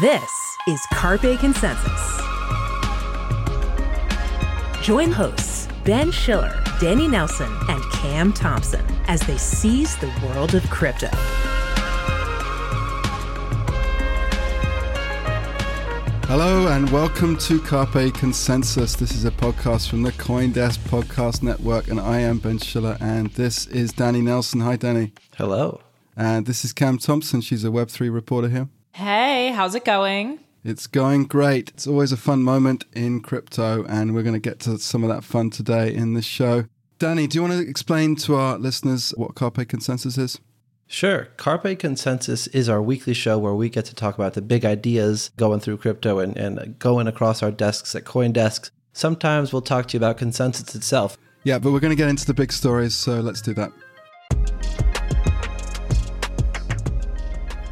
This is Carpe Consensus. Join hosts Ben Schiller, Danny Nelson, and Cam Thompson as they seize the world of crypto. Hello and welcome to Carpe Consensus. This is a podcast from the Coindesk Podcast Network, and I am Ben Schiller, and this is Danny Nelson. Hi, Danny. Hello. And this is Cam Thompson. She's a Web3 reporter here. Hey, how's it going? It's going great. It's always a fun moment in crypto, and we're going to get to some of that fun today in this show. Danny, do you want to explain to our listeners what Carpe Consensus is? Sure. Carpe Consensus is our weekly show where we get to talk about the big ideas going through crypto and, and going across our desks at Coindesk. Sometimes we'll talk to you about consensus itself. Yeah, but we're going to get into the big stories, so let's do that.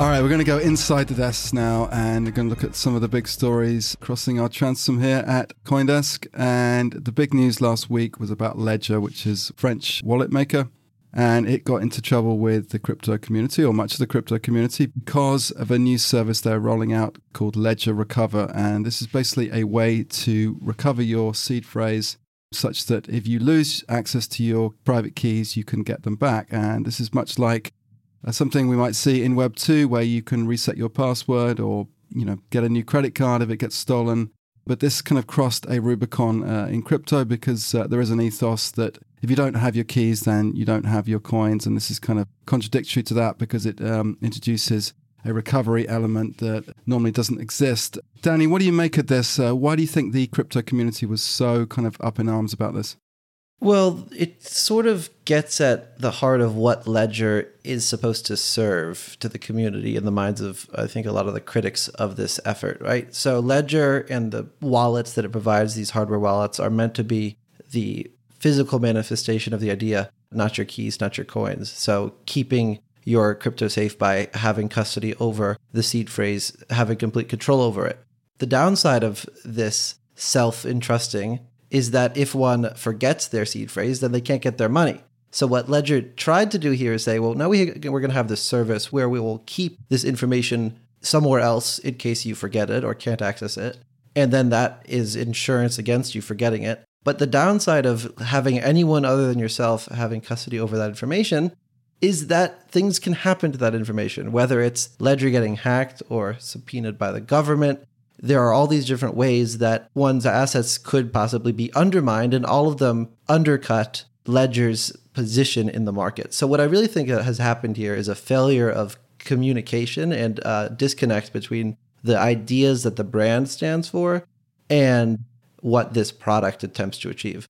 All right, we're going to go inside the desks now and we're going to look at some of the big stories crossing our transom here at Coindesk. And the big news last week was about Ledger, which is French wallet maker and it got into trouble with the crypto community or much of the crypto community because of a new service they're rolling out called Ledger Recover. And this is basically a way to recover your seed phrase such that if you lose access to your private keys, you can get them back. And this is much like uh, something we might see in Web 2 where you can reset your password or you know get a new credit card if it gets stolen but this kind of crossed a Rubicon uh, in crypto because uh, there is an ethos that if you don't have your keys, then you don't have your coins. And this is kind of contradictory to that because it um, introduces a recovery element that normally doesn't exist. Danny, what do you make of this? Uh, why do you think the crypto community was so kind of up in arms about this? Well, it sort of gets at the heart of what Ledger is supposed to serve to the community in the minds of, I think, a lot of the critics of this effort, right? So, Ledger and the wallets that it provides, these hardware wallets, are meant to be the physical manifestation of the idea, not your keys, not your coins. So, keeping your crypto safe by having custody over the seed phrase, having complete control over it. The downside of this self entrusting is that if one forgets their seed phrase, then they can't get their money. So what Ledger tried to do here is say, well, now we, we're going to have this service where we will keep this information somewhere else in case you forget it or can't access it. And then that is insurance against you forgetting it. But the downside of having anyone other than yourself having custody over that information is that things can happen to that information, whether it's Ledger getting hacked or subpoenaed by the government, there are all these different ways that one's assets could possibly be undermined, and all of them undercut Ledger's position in the market. So, what I really think has happened here is a failure of communication and uh, disconnect between the ideas that the brand stands for and what this product attempts to achieve.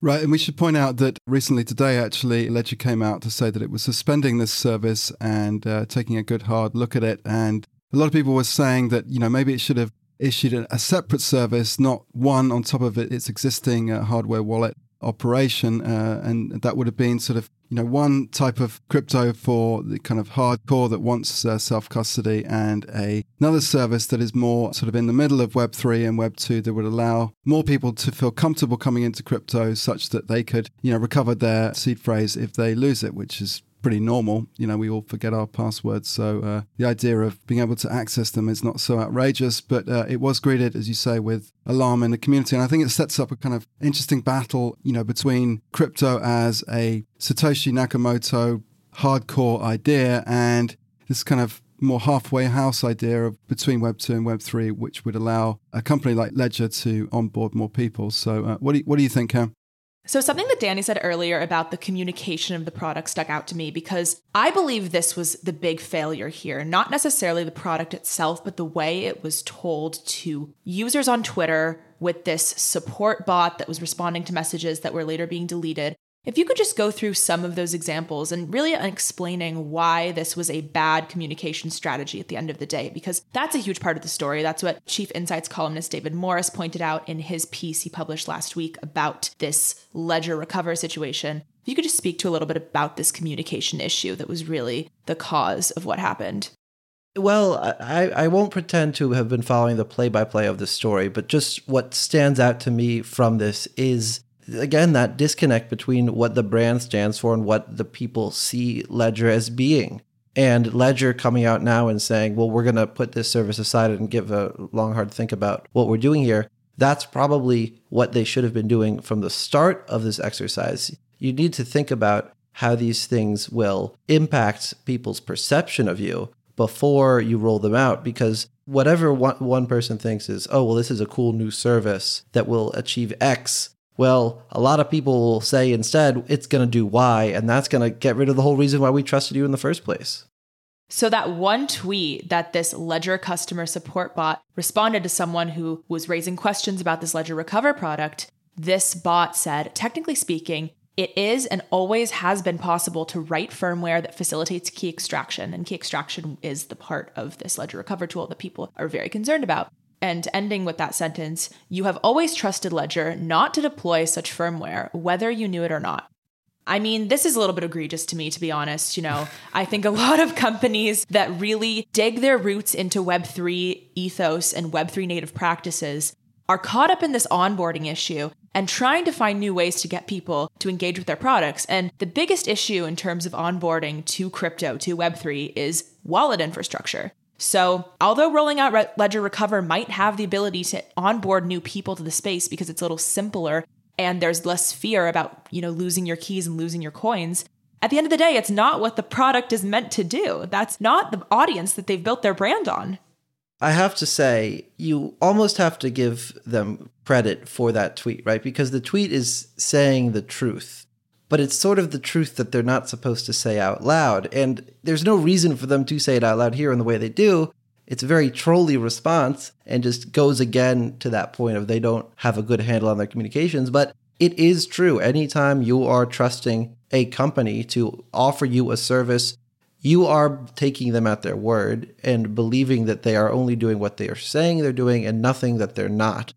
Right, and we should point out that recently today, actually, Ledger came out to say that it was suspending this service and uh, taking a good hard look at it. And a lot of people were saying that you know maybe it should have issued a, separate service, not one on top of it, its existing uh, hardware wallet operation, uh, and that would have been sort of you know one type of crypto for the kind of hardcore that wants uh, self custody, and a another service that is more sort of in the middle of Web three and Web two that would allow more people to feel comfortable coming into crypto, such that they could you know recover their seed phrase if they lose it, which is pretty normal. You know, we all forget our passwords. So uh, the idea of being able to access them is not so outrageous, but uh, it was greeted, as you say, with alarm in the community. And I think it sets up a kind of interesting battle, you know, between crypto as a Satoshi Nakamoto hardcore idea and this kind of more halfway house idea of between Web 2 and Web 3, which would allow a company like Ledger to onboard more people. So, uh, what, do you, what do you think, Cam? So, something that Danny said earlier about the communication of the product stuck out to me because I believe this was the big failure here. Not necessarily the product itself, but the way it was told to users on Twitter with this support bot that was responding to messages that were later being deleted. If you could just go through some of those examples and really explaining why this was a bad communication strategy at the end of the day, because that's a huge part of the story. That's what Chief Insights columnist David Morris pointed out in his piece he published last week about this ledger recover situation. If you could just speak to a little bit about this communication issue that was really the cause of what happened. Well, I, I won't pretend to have been following the play by play of the story, but just what stands out to me from this is again that disconnect between what the brand stands for and what the people see ledger as being And Ledger coming out now and saying, well, we're going to put this service aside and give a long, hard think about what we're doing here. That's probably what they should have been doing from the start of this exercise. You need to think about how these things will impact people's perception of you before you roll them out because whatever one, person thinks is, oh, well, this is a cool new service that will achieve X. Well, a lot of people will say instead it's going to do Y, and that's going to get rid of the whole reason why we trusted you in the first place. So, that one tweet that this Ledger customer support bot responded to someone who was raising questions about this Ledger Recover product, this bot said, technically speaking, it is and always has been possible to write firmware that facilitates key extraction, and key extraction is the part of this Ledger Recover tool that people are very concerned about. And ending with that sentence, you have always trusted Ledger not to deploy such firmware, whether you knew it or not. I mean, this is a little bit egregious to me, to be honest. You know, I think a lot of companies that really dig their roots into Web3 ethos and Web3 native practices are caught up in this onboarding issue and trying to find new ways to get people to engage with their products. And the biggest issue in terms of onboarding to crypto, to Web3, is wallet infrastructure. So, although rolling out Ledger Recover might have the ability to onboard new people to the space because it's a little simpler and there's less fear about, you know, losing your keys and losing your coins, at the end of the day, it's not what the product is meant to do. That's not the audience that they've built their brand on. I have to say, you almost have to give them credit for that tweet, right? Because the tweet is saying the truth, but it's sort of the truth that they're not supposed to say out loud. And there's no reason for them to say it out loud here in the way they do. It's a very trolly response and just goes again to that point of they don't have a good handle on their communications. But it is true. Anytime you are trusting a company to offer you a service you are taking them at their word and believing that they are only doing what they are saying they're doing and nothing that they're not.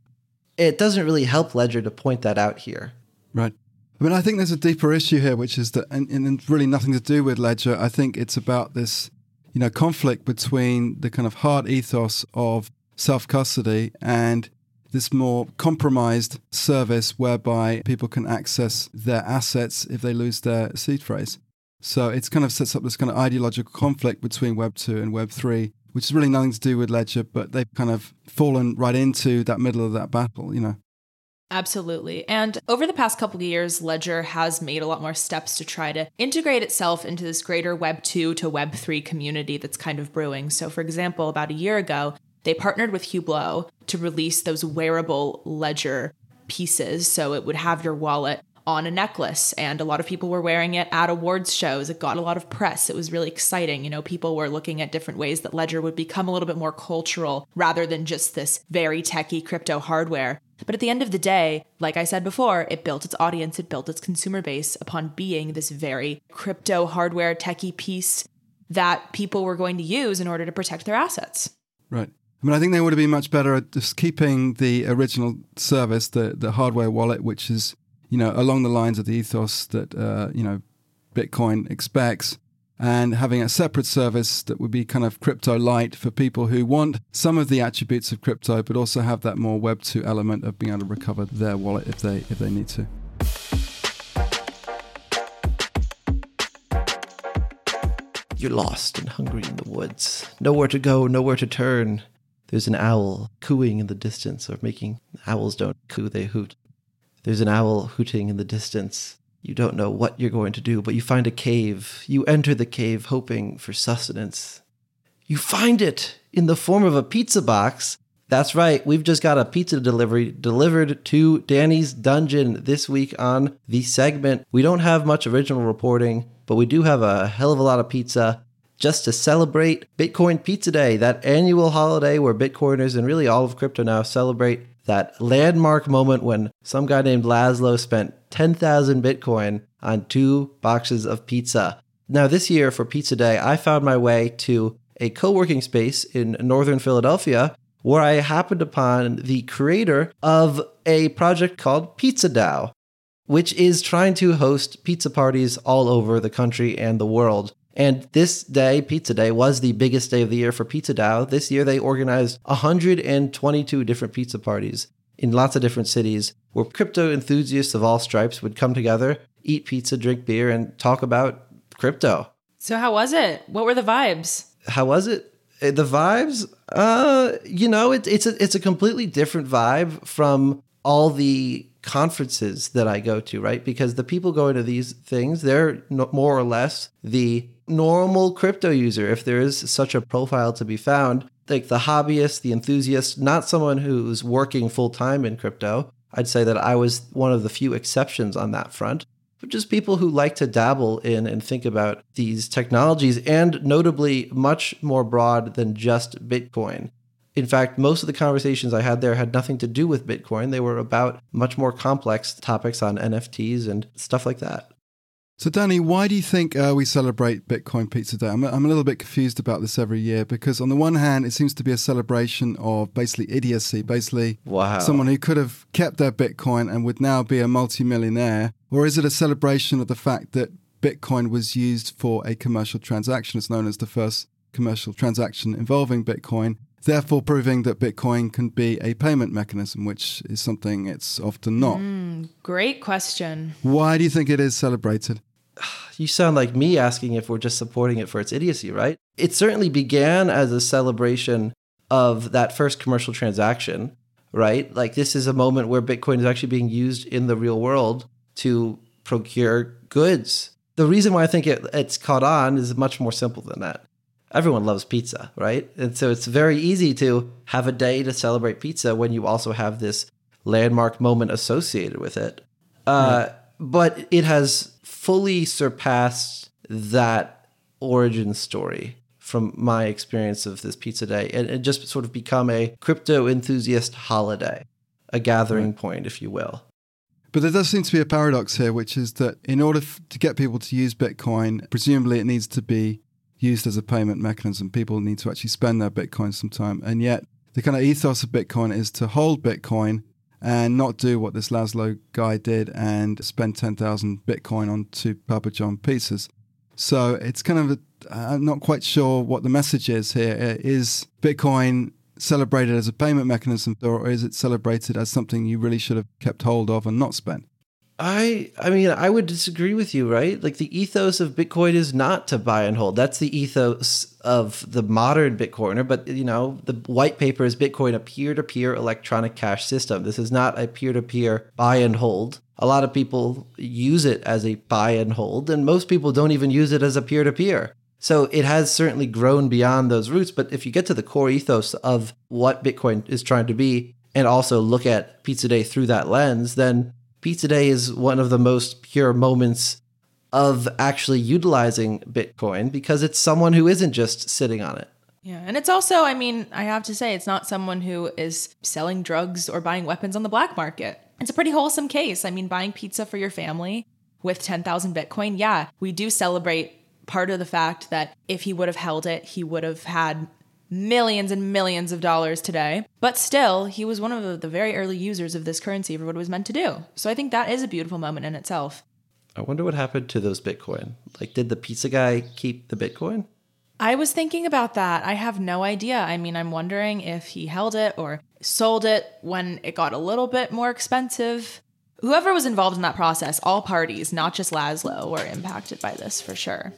It doesn't really help Ledger to point that out here. Right. I mean, I think there's a deeper issue here, which is that, and, and really nothing to do with Ledger. I think it's about this, you know, conflict between the kind of hard ethos of self custody and this more compromised service whereby people can access their assets if they lose their seed phrase. So it's kind of sets up this kind of ideological conflict between Web 2 and Web 3, which is really nothing to do with Ledger, but they've kind of fallen right into that middle of that battle, you know. Absolutely. And over the past couple of years, Ledger has made a lot more steps to try to integrate itself into this greater Web 2 to Web 3 community that's kind of brewing. So, for example, about a year ago, they partnered with Hublot to release those wearable Ledger pieces. So it would have your wallet on a necklace and a lot of people were wearing it at awards shows it got a lot of press it was really exciting you know people were looking at different ways that ledger would become a little bit more cultural rather than just this very techy crypto hardware but at the end of the day like i said before it built its audience it built its consumer base upon being this very crypto hardware techy piece that people were going to use in order to protect their assets. Right. I mean, I think they would have been much better at just keeping the original service, the the hardware wallet, which is you know, along the lines of the ethos that, uh, you know, Bitcoin expects and having a separate service that would be kind of crypto light for people who want some of the attributes of crypto, but also have that more Web 2 element of being able to recover their wallet if they, if they need to. You're lost and hungry in the woods. Nowhere to go, nowhere to turn. There's an owl cooing in the distance, or making owls don't coo, they hoot. There's an owl hooting in the distance. You don't know what you're going to do, but you find a cave. You enter the cave hoping for sustenance. You find it in the form of a pizza box. That's right, we've just got a pizza delivery delivered to Danny's dungeon this week on the segment. We don't have much original reporting, but we do have a hell of a lot of pizza just to celebrate Bitcoin Pizza Day, that annual holiday where Bitcoiners and really all of crypto now celebrate that landmark moment when some guy named Laszlo spent 10,000 Bitcoin on two boxes of pizza. Now, this year for Pizza Day, I found my way to a co working space in northern Philadelphia where I happened upon the creator of a project called Pizza DAO, which is trying to host pizza parties all over the country and the world. And this day, Pizza Day, was the biggest day of the year for Pizza DAO. This year, they organized 122 different pizza parties in lots of different cities where crypto enthusiasts of all stripes would come together, eat pizza, drink beer, and talk about crypto. So how was it? What were the vibes? How was it? Uh, The vibes, uh, you know, it, it's a it's a completely different vibe from all the conferences that I go to, right? Because the people going to these things, they're no, more or less the normal crypto user, if there is such a profile to be found, like the hobbyist, the enthusiast, not someone who's working full time in crypto. I'd say that I was one of the few exceptions on that front but just people who like to dabble in and think about these technologies, and notably much more broad than just Bitcoin. In fact, most of the conversations I had there had nothing to do with Bitcoin. They were about much more complex topics on NFTs and stuff like that. So, Danny, why do you think uh, we celebrate Bitcoin Pizza Day? I'm, I'm a little bit confused about this every year because, on the one hand, it seems to be a celebration of basically idiocy, basically Wow. someone who could have kept their Bitcoin and would now be a multimillionaire. Or is it a celebration of the fact that Bitcoin was used for a commercial transaction? It's known as the first commercial transaction involving Bitcoin, therefore proving that Bitcoin can be a payment mechanism, which is something it's often not. Great question. Why do you think it is celebrated? You sound like me asking if we're just supporting it for its idiocy, right? It certainly began as a celebration of that first commercial transaction, right? Like this is a moment where Bitcoin is actually being used in the real world to procure goods. The reason why I think it, it's caught on is much more simple than that. Everyone loves pizza, right? And so it's very easy to have a day to celebrate pizza when you also have this landmark moment associated with it. Uh, But it has fully surpassed that origin story from my experience of this pizza day and it just sort of become a crypto enthusiast holiday, a gathering point, if you will. But there does seem to be a paradox here, which is that in order f- to get people to use Bitcoin, presumably it needs to be used as a payment mechanism. People need to actually spend their Bitcoin sometime. And yet, the kind of ethos of Bitcoin is to hold Bitcoin and not do what this Laszlo guy did and spend 10,000 Bitcoin on two Papa John pizzas. So it's kind of, a, I'm not quite sure what the message is here. Uh, Bitcoin celebrated as a payment mechanism or is it celebrated as something you really should have kept hold of and not spent? I I mean I would disagree with you, right? Like the ethos of Bitcoin is not to buy and hold. That's the ethos of the modern Bitcoiner, but you know, the white paper is Bitcoin a peer-to-peer electronic cash system. This is not a peer-to-peer buy and hold. A lot of people use it as a buy and hold, and most people don't even use it as a peer-to-peer. So it has certainly grown beyond those roots, but if you get to the core ethos of what Bitcoin is trying to be and also look at Pizza Day through that lens, then Pizza Day is one of the most pure moments of actually utilizing Bitcoin because it's someone who isn't just sitting on it. Yeah. And it's also, I mean, I have to say, it's not someone who is selling drugs or buying weapons on the black market. It's a pretty wholesome case. I mean, buying pizza for your family with 10,000 Bitcoin, yeah, we do celebrate part of the fact that if he would have held it, he would have had millions and millions of dollars today. But still, he was one of the, the very early users of this currency for what it was meant to do. So I think that is a beautiful moment in itself. I wonder what happened to those Bitcoin. Like, did the pizza guy keep the Bitcoin? I was thinking about that. I have no idea. I mean, I'm wondering if he held it or sold it when it got a little bit more expensive. Whoever was involved in that process, all parties, not just Laszlo, were impacted by this for sure.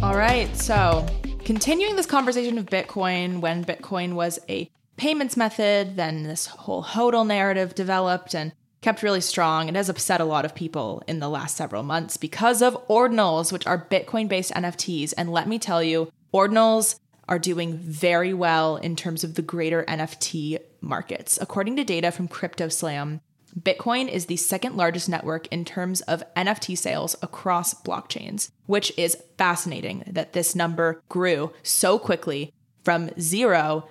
All right, so continuing this conversation of Bitcoin when Bitcoin was a payments method, then this whole HODL narrative developed and kept really strong. It has upset a lot of people in the last several months because of ordinals, which are Bitcoin based NFTs. And let me tell you, ordinals are doing very well in terms of the greater NFT markets. According to data from CryptoSlam, Bitcoin is the second largest network in terms of NFT sales across blockchains, which is fascinating that this number grew so quickly from zero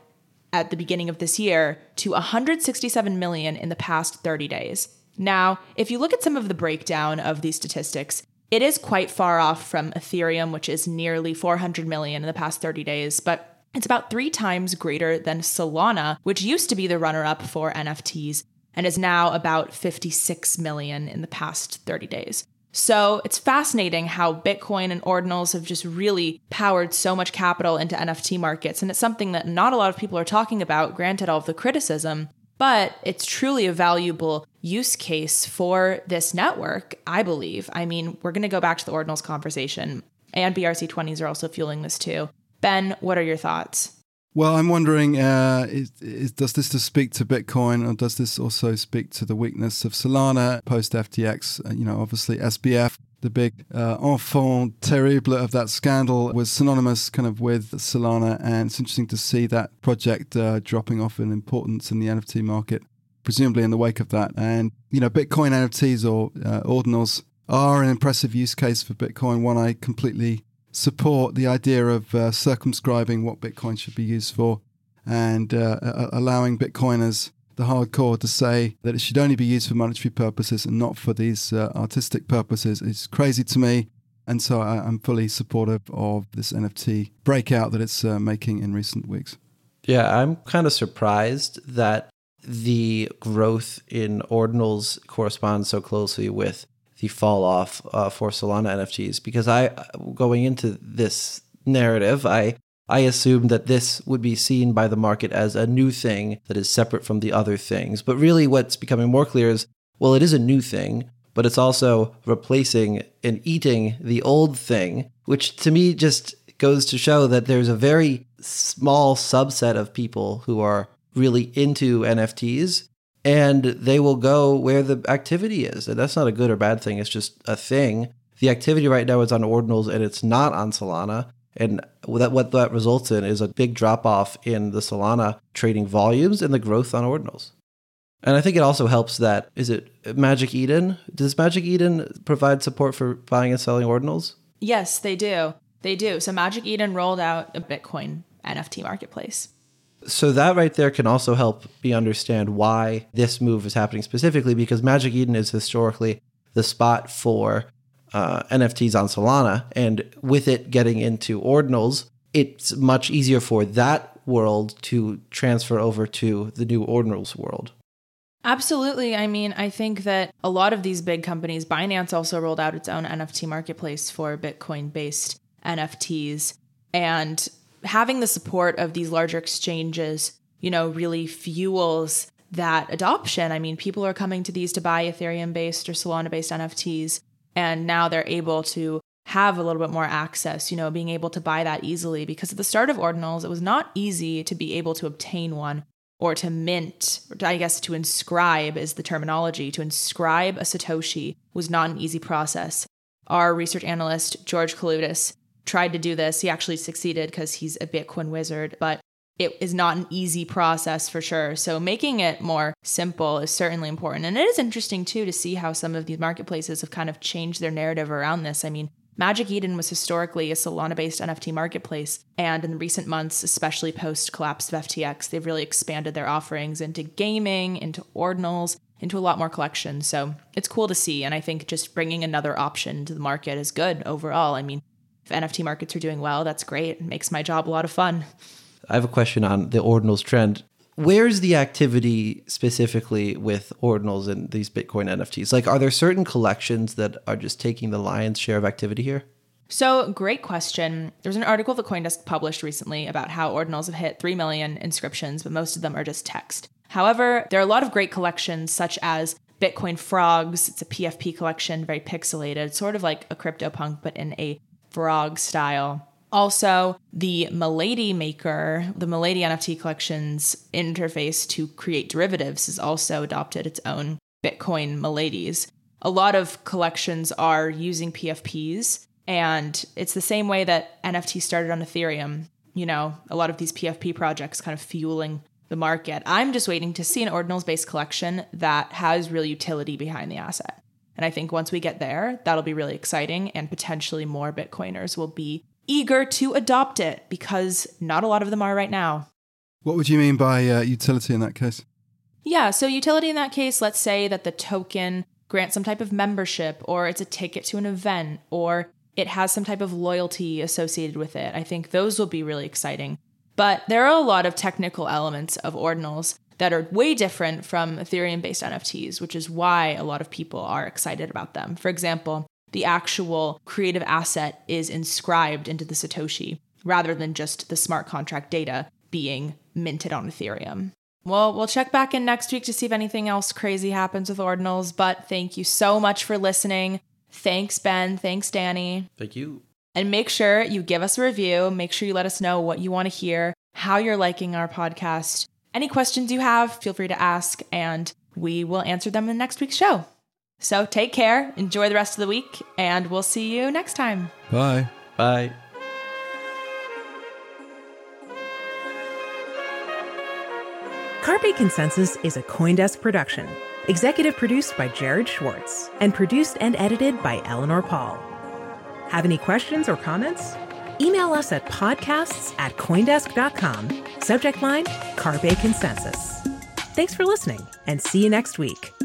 at the beginning of this year to 167 million in the past 30 days. Now, if you look at some of the breakdown of these statistics, it is quite far off from Ethereum, which is nearly 400 million in the past 30 days, but it's about three times greater than Solana, which used to be the runner up for NFTs and is now about 56 million in the past 30 days. So it's fascinating how Bitcoin and ordinals have just really powered so much capital into NFT markets. And it's something that not a lot of people are talking about, granted all of the criticism, but it's truly a valuable use case for this network, I believe. I mean, we're going to go back to the ordinals conversation, and BRC20s are also fueling this too. Ben, what are your thoughts? Well, I'm wondering, uh, is, is, does this speak to Bitcoin, or does this also speak to the weakness of Solana post FTX? Uh, you know, obviously SBF, the big uh, enfant terrible of that scandal, was synonymous kind of with Solana, and it's interesting to see that project uh, dropping off in importance in the NFT market, presumably in the wake of that. And you know, Bitcoin NFTs or uh, ordinals are an impressive use case for Bitcoin. One I completely support the idea of uh, circumscribing what Bitcoin should be used for and uh, allowing Bitcoiners, the hardcore, to say that it should only be used for monetary purposes and not for these uh, artistic purposes is crazy to me. And so I, am fully supportive of this NFT breakout that it's uh, making in recent weeks. Yeah, I'm kind of surprised that the growth in ordinals corresponds so closely with the fall off uh, for Solana NFTs because I going into this narrative I I assumed that this would be seen by the market as a new thing that is separate from the other things. But really what's becoming more clear is well it is a new thing, but it's also replacing and eating the old thing, which to me just goes to show that there's a very small subset of people who are really into NFTs and they will go where the activity is. And that's not a good or bad thing, it's just a thing. The activity right now is on ordinals and it's not on Solana. And that, what that results in is a big drop off in the Solana trading volumes and the growth on ordinals. And I think it also helps that is it Magic Eden? Does Magic Eden provide support for buying and selling ordinals? Yes, they do. They do. So Magic Eden rolled out a Bitcoin NFT marketplace. So that right there can also help me understand why this move is happening specifically because Magic Eden is historically the spot for uh, NFTs on Solana, and with it getting into ordinals, it's much easier for that world to transfer over to the new ordinals world. Absolutely. I mean, I think that a lot of these big companies, Binance also rolled out its own NFT marketplace for Bitcoin based NFTs. And having the support of these larger exchanges, you know, really fuels that adoption. I mean, people are coming to these to buy Ethereum based or Solana based NFTs, and now they're able to have a little bit more access, you know, being able to buy that easily. Because at the start of Ordinals, it was not easy to be able to obtain one or to mint, or I guess to inscribe is the terminology. To inscribe a Satoshi was not an easy process. Our research analyst, George Kaloudis, tried to do this. He actually succeeded because he's a Bitcoin wizard, but it is not an easy process for sure. So making it more simple is certainly important. And it is interesting too to see how some of these marketplaces have kind of changed their narrative around this. I mean, Magic Eden was historically a Solana based NFT marketplace. And in recent months, especially post collapse of FTX, they've really expanded their offerings into gaming, into ordinals, into a lot more collections. So it's cool to see. And I think just bringing another option to the market is good overall. I mean, if NFT markets are doing well, that's great. It makes my job a lot of fun. I have a question on the ordinals trend. Where's the activity specifically with ordinals and these Bitcoin NFTs? Like, are there certain collections that are just taking the lion's share of activity here? So, great question. There's an article that Coindesk published recently about how ordinals have hit 3 million inscriptions, but most of them are just text. However, there are a lot of great collections, such as Bitcoin Frogs. It's a PFP collection, very pixelated, sort of like a CryptoPunk, but in a frog style. Also, the Milady Maker, the Milady NFT collection's interface to create derivatives, has also adopted its own Bitcoin Miladies. A lot of collections are using PFPs, and it's the same way that NFT started on Ethereum. You know, a lot of these PFP projects kind of fueling the market. I'm just waiting to see an ordinals based collection that has real utility behind the asset. And I think once we get there, that'll be really exciting, and potentially more Bitcoiners will be eager to adopt it because not a lot of them are right now. What would you mean by uh, utility in that case? Yeah, so utility in that case, let's say that the token grants some type of membership, or it's a ticket to an event, or it has some type of loyalty associated with it. I think those will be really exciting. But there are a lot of technical elements of ordinals that are way different from Ethereum based NFTs, which is why a lot of people are excited about them. For example, the actual creative asset is inscribed into the Satoshi rather than just the smart contract data being minted on Ethereum. Well, we'll check back in next week to see if anything else crazy happens with ordinals. But thank you so much for listening. Thanks, Ben. Thanks, Danny. Thank you. And make sure you give us a review. Make sure you let us know what you want to hear, how you're liking our podcast. Any questions you have, feel free to ask, and we will answer them in next week's show. So take care, enjoy the rest of the week, and we'll see you next time. Bye. Bye. Carpe Consensus is a Coindesk production. Executive produced by Jared Schwartz and produced and edited by Eleanor Pahl. Have any questions or comments? Email us at podcasts at Coindesk.com. Subject line Carpe Consensus. Thanks for listening and see you next week.